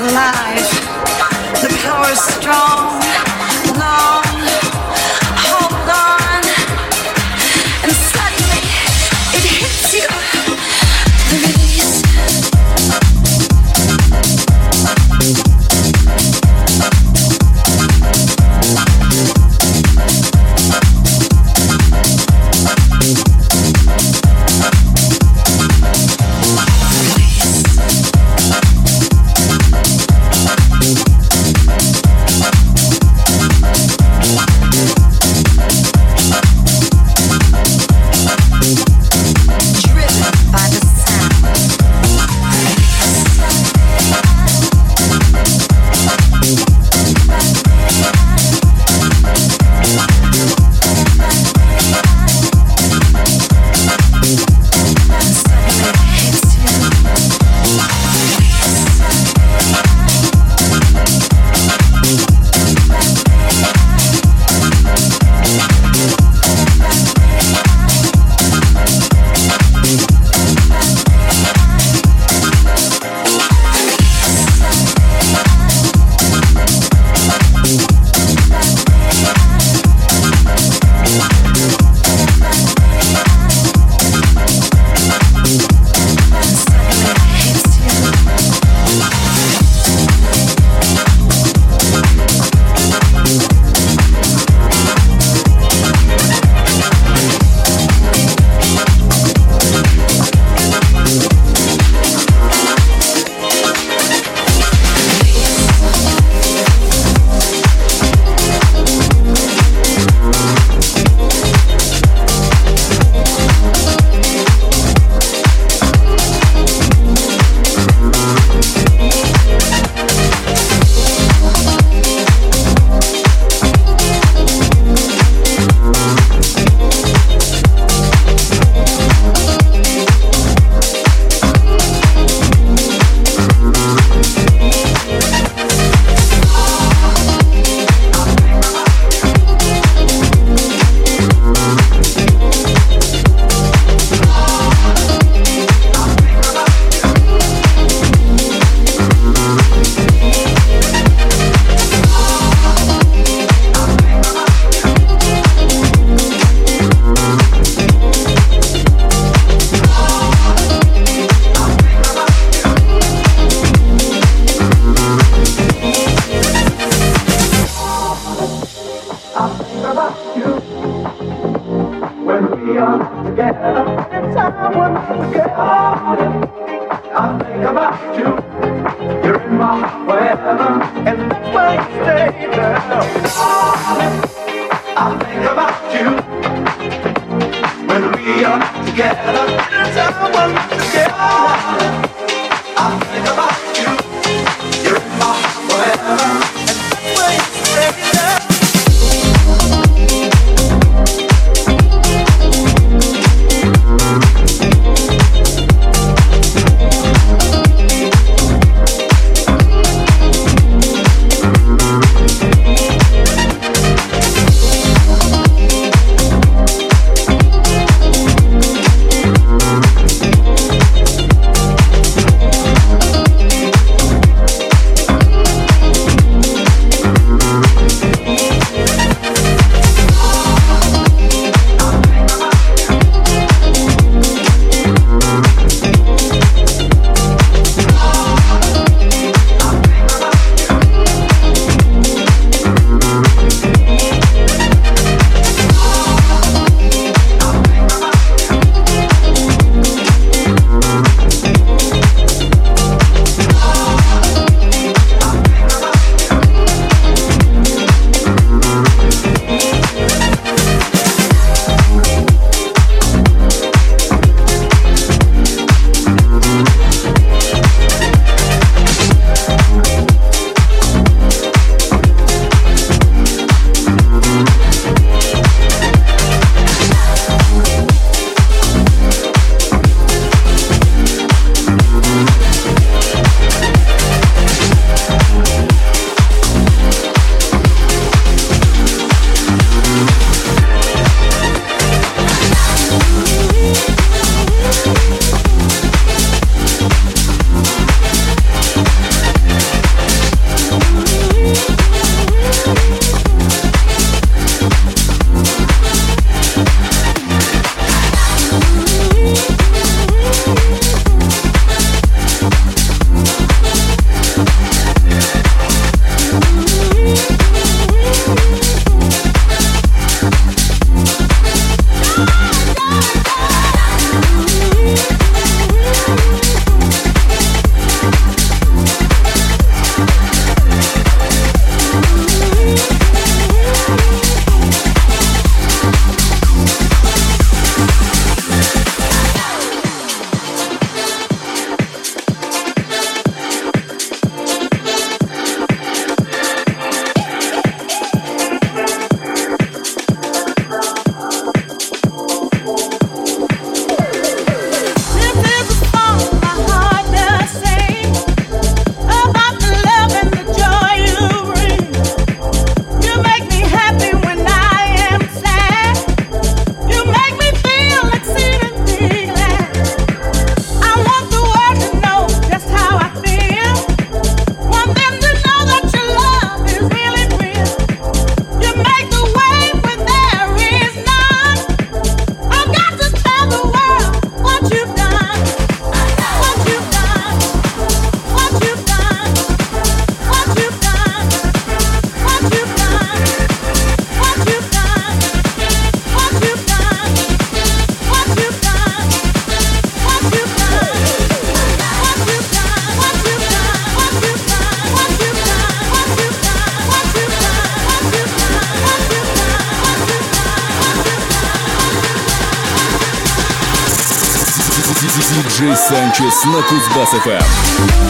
alive. The power is strong, long. Кузбасс-ФМ.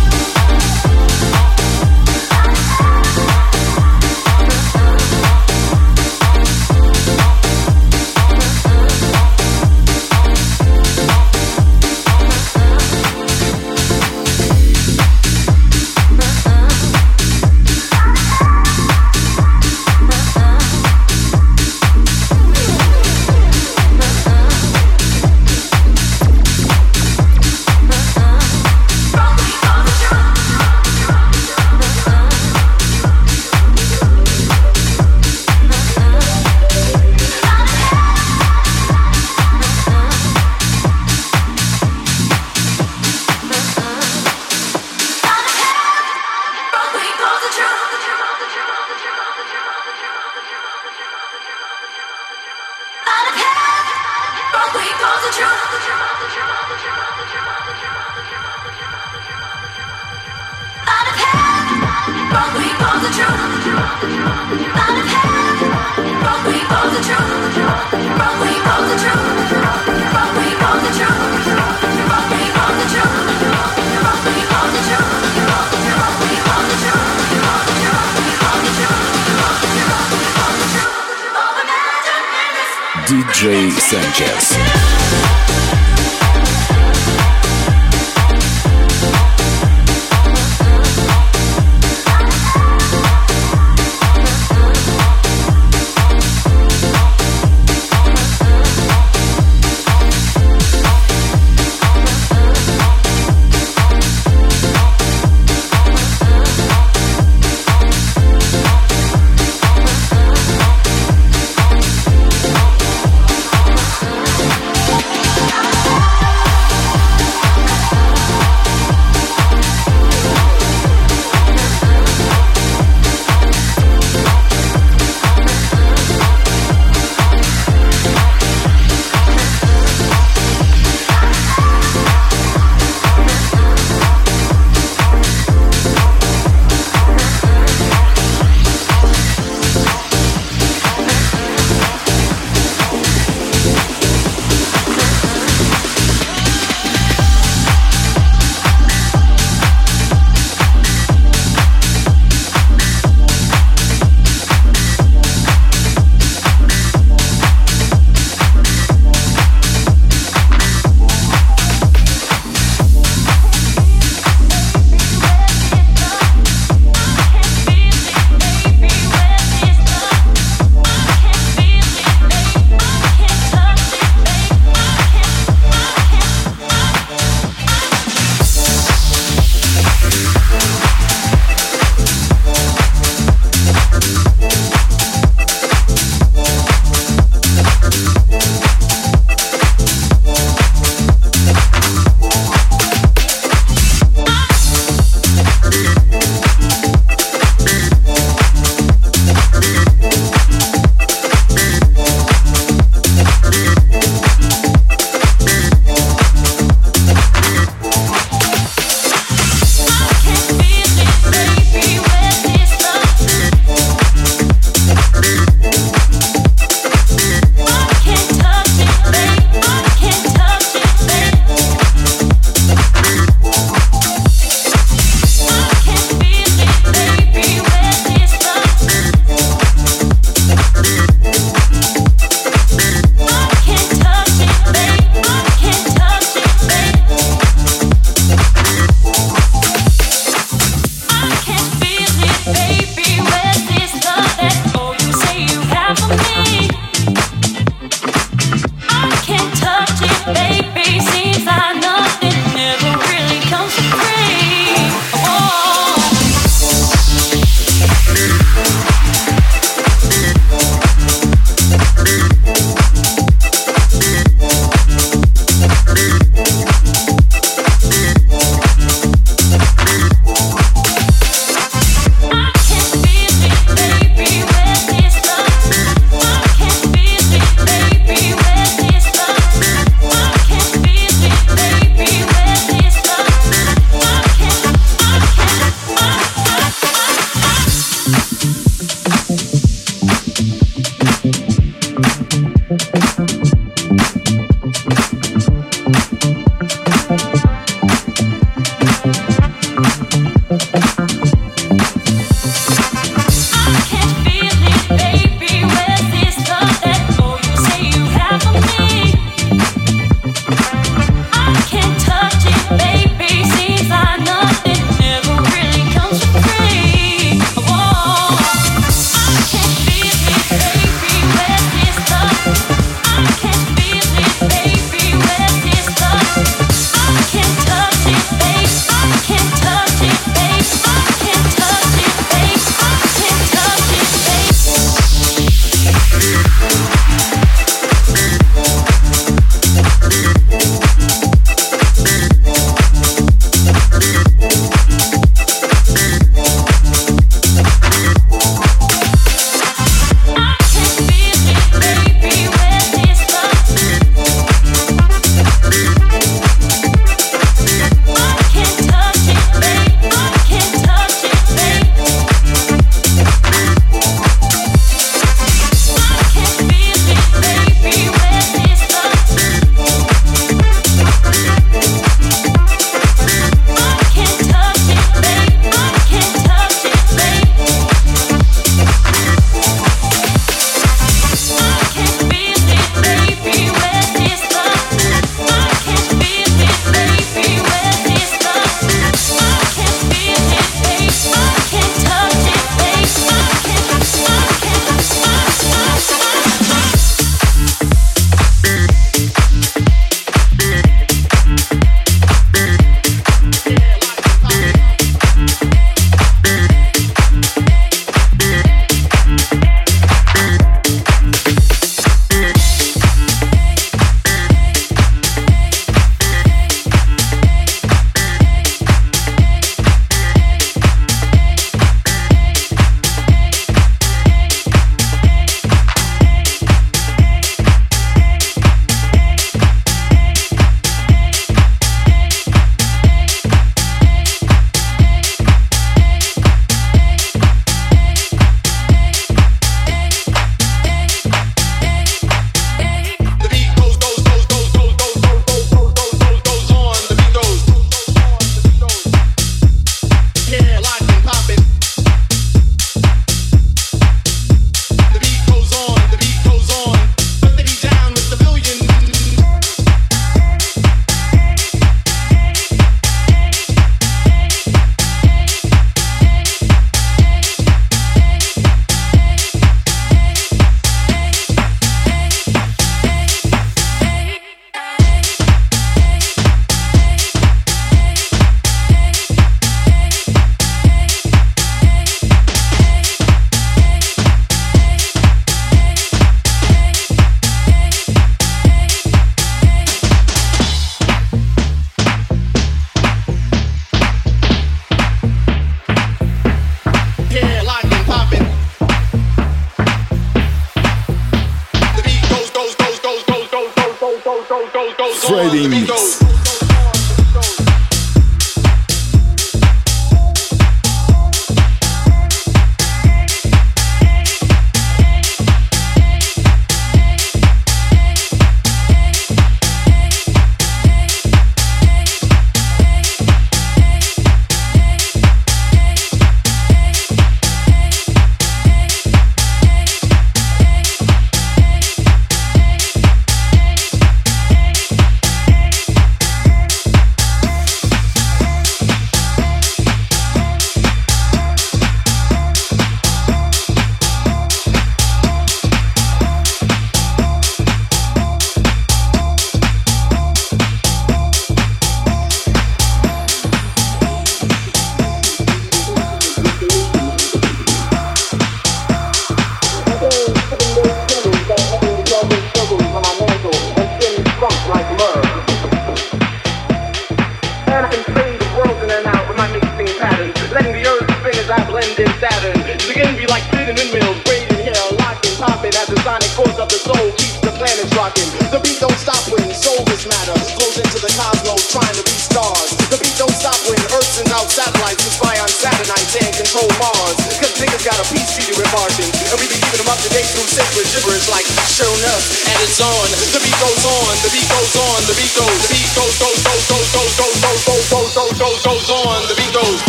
mic, sure and it's on. The beat goes on, the beat goes on, the beat goes, the beat goes, goes, goes, goes, goes, goes, goes, goes, goes, goes, goes, goes on, the beat goes.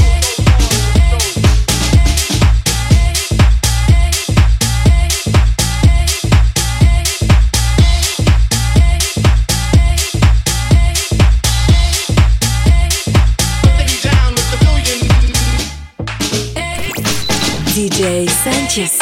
DJ Sanchez.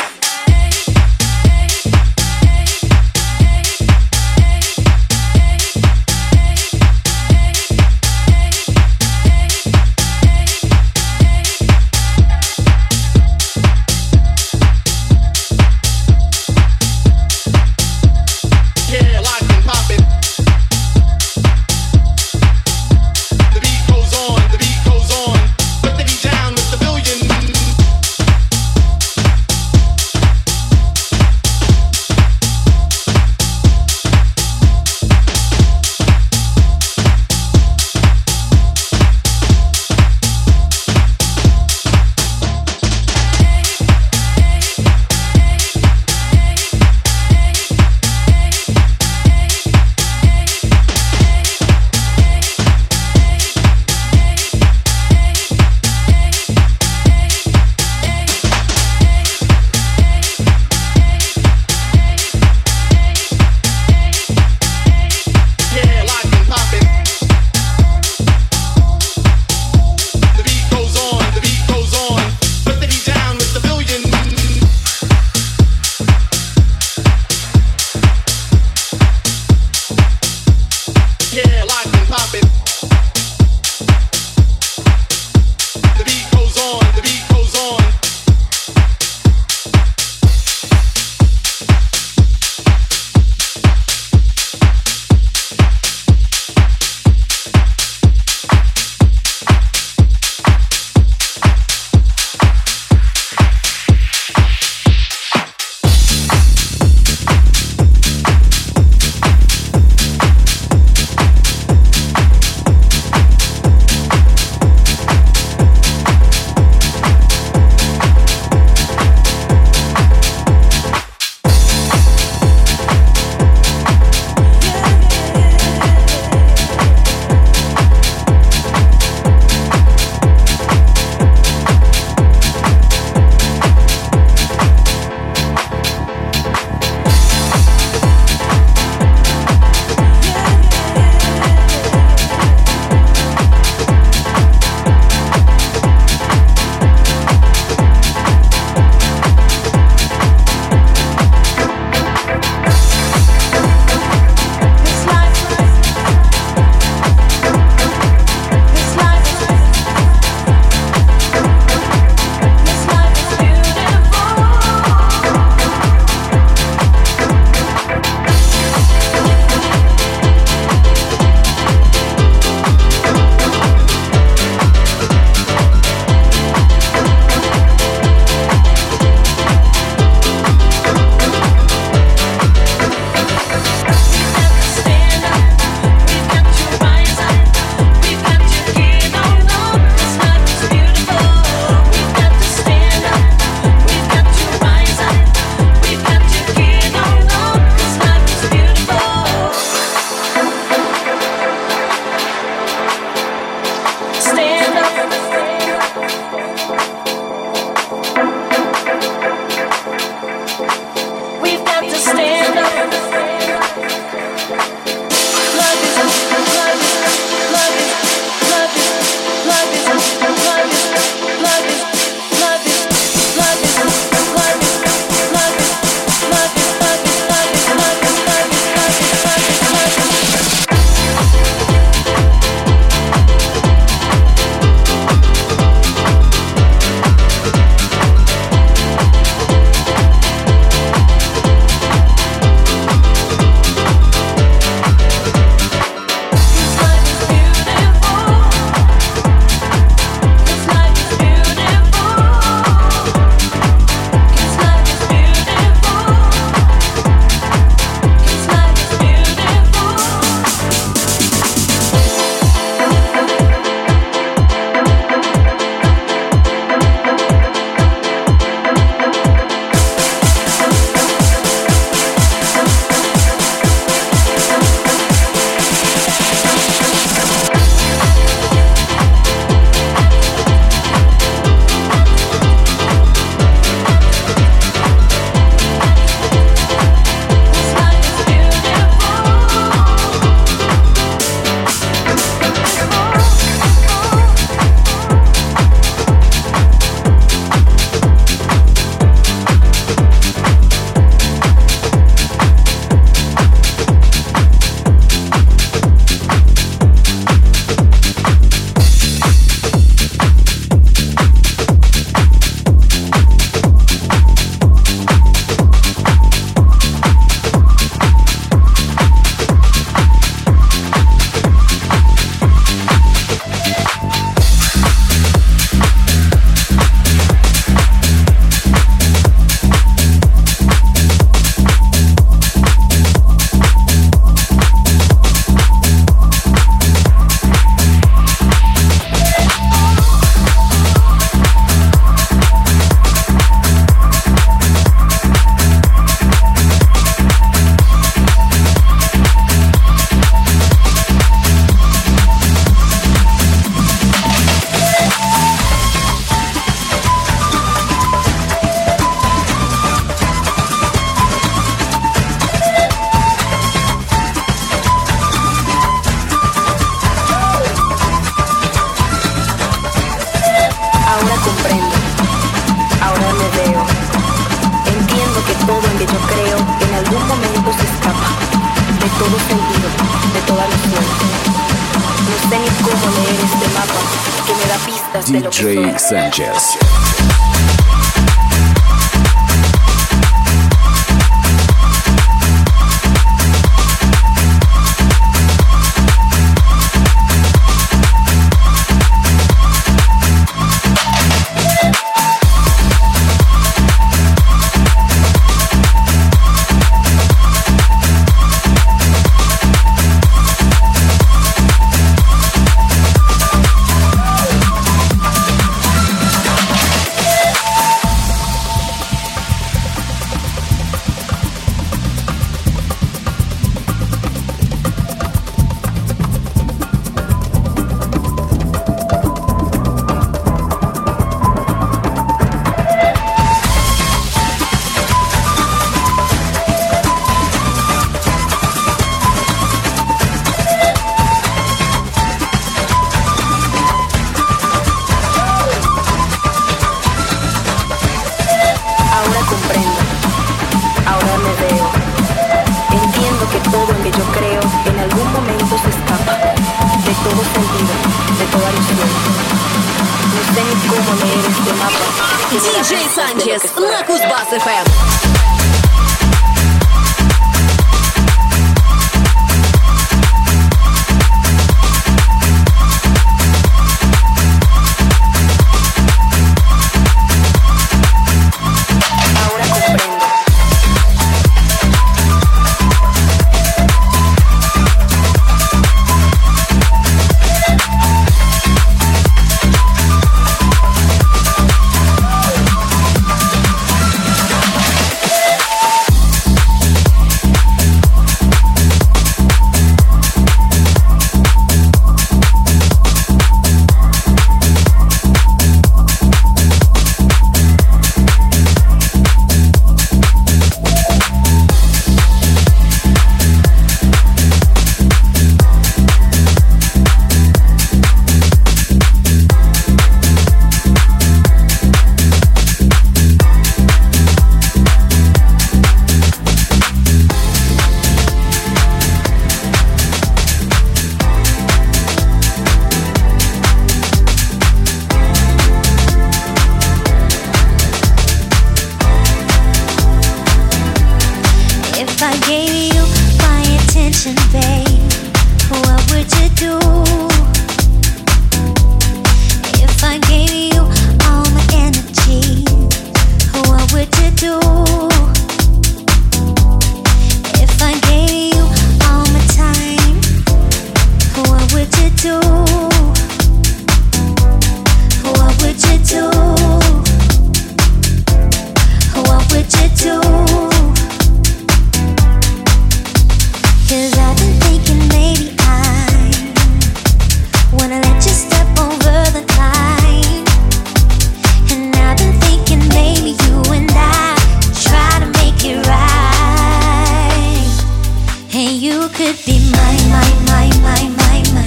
you could be my, my, my, my, my, my.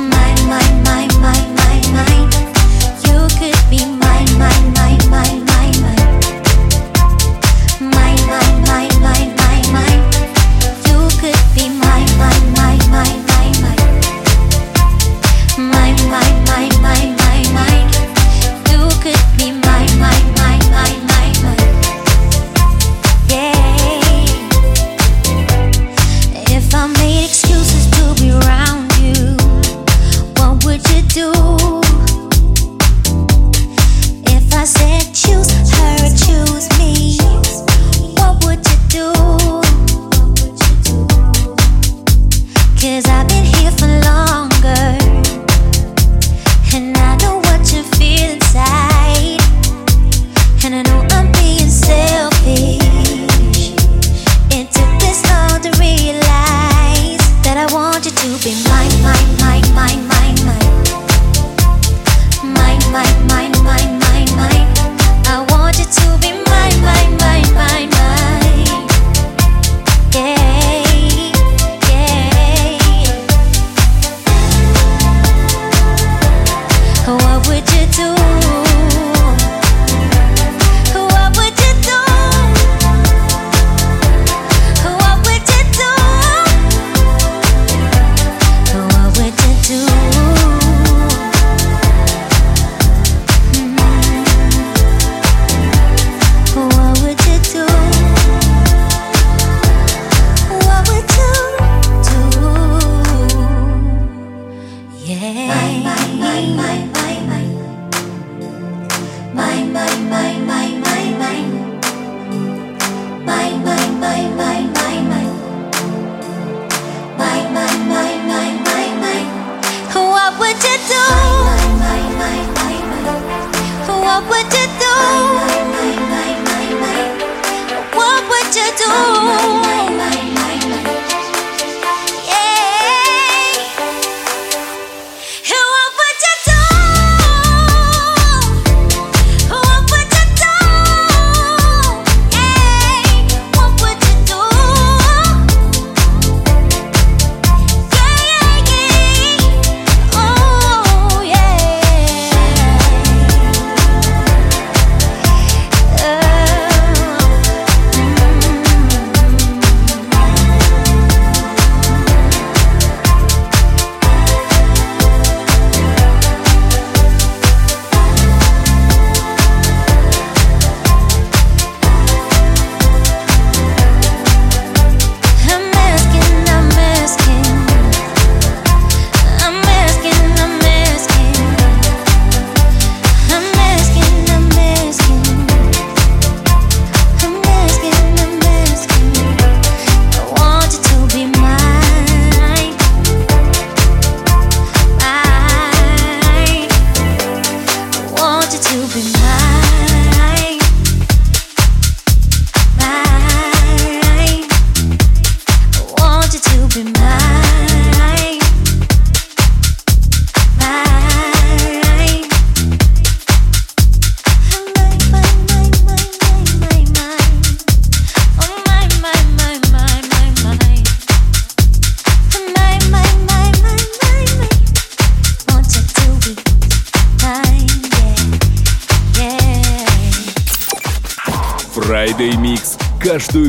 My, my, my, my, my, my. You could be my, my.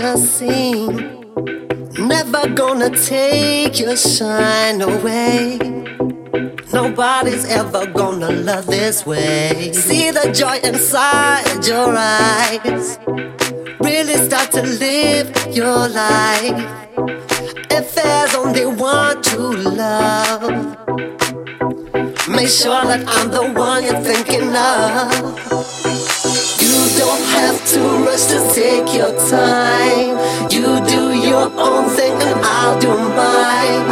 Just seem never gonna take your shine away. Nobody's ever gonna love this way. See the joy inside your eyes. Really start to live your life. If there's only one to love, make sure that I'm the one you're thinking of don't have to rush to take your time. You do your own thing and I'll do mine.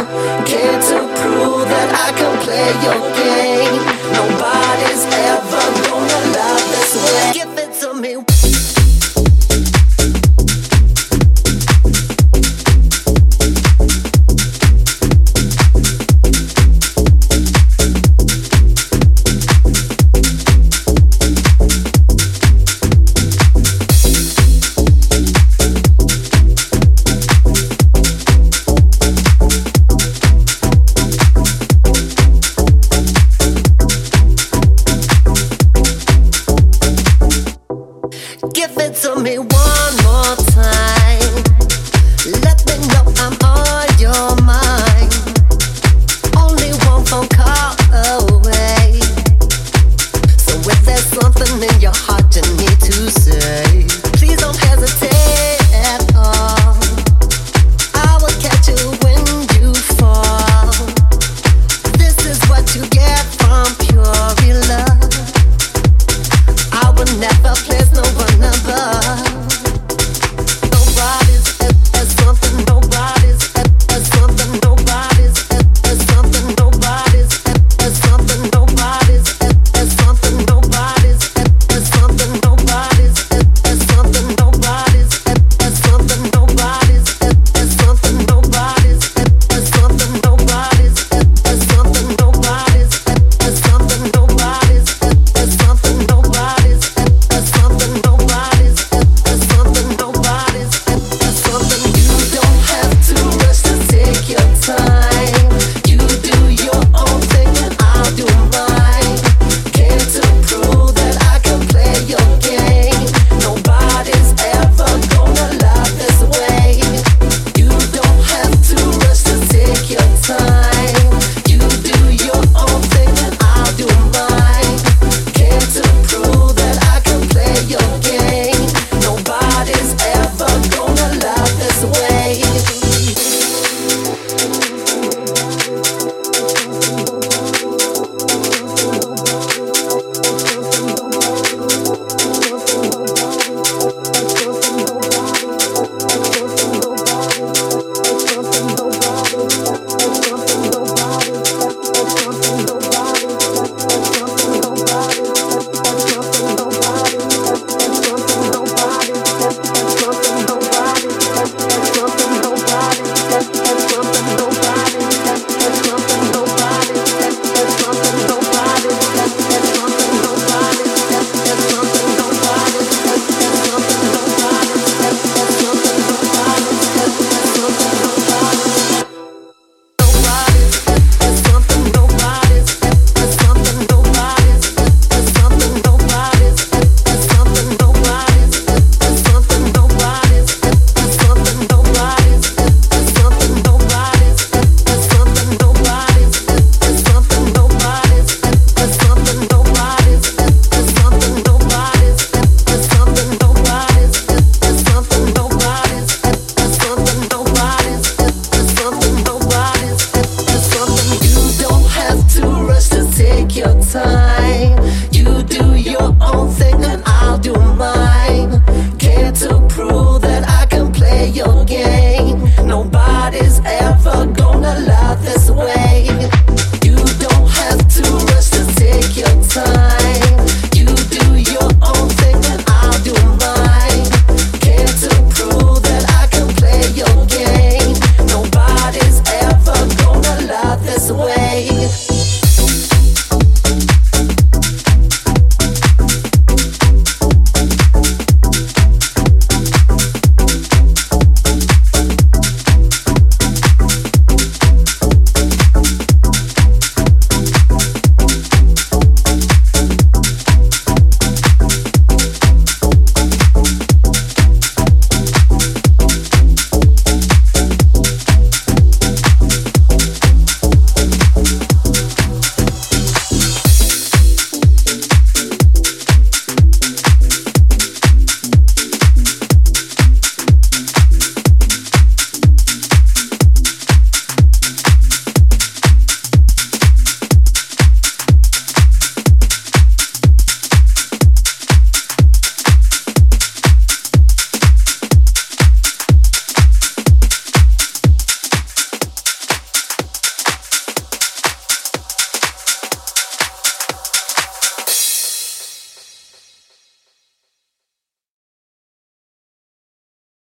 Care to prove that I can play your game.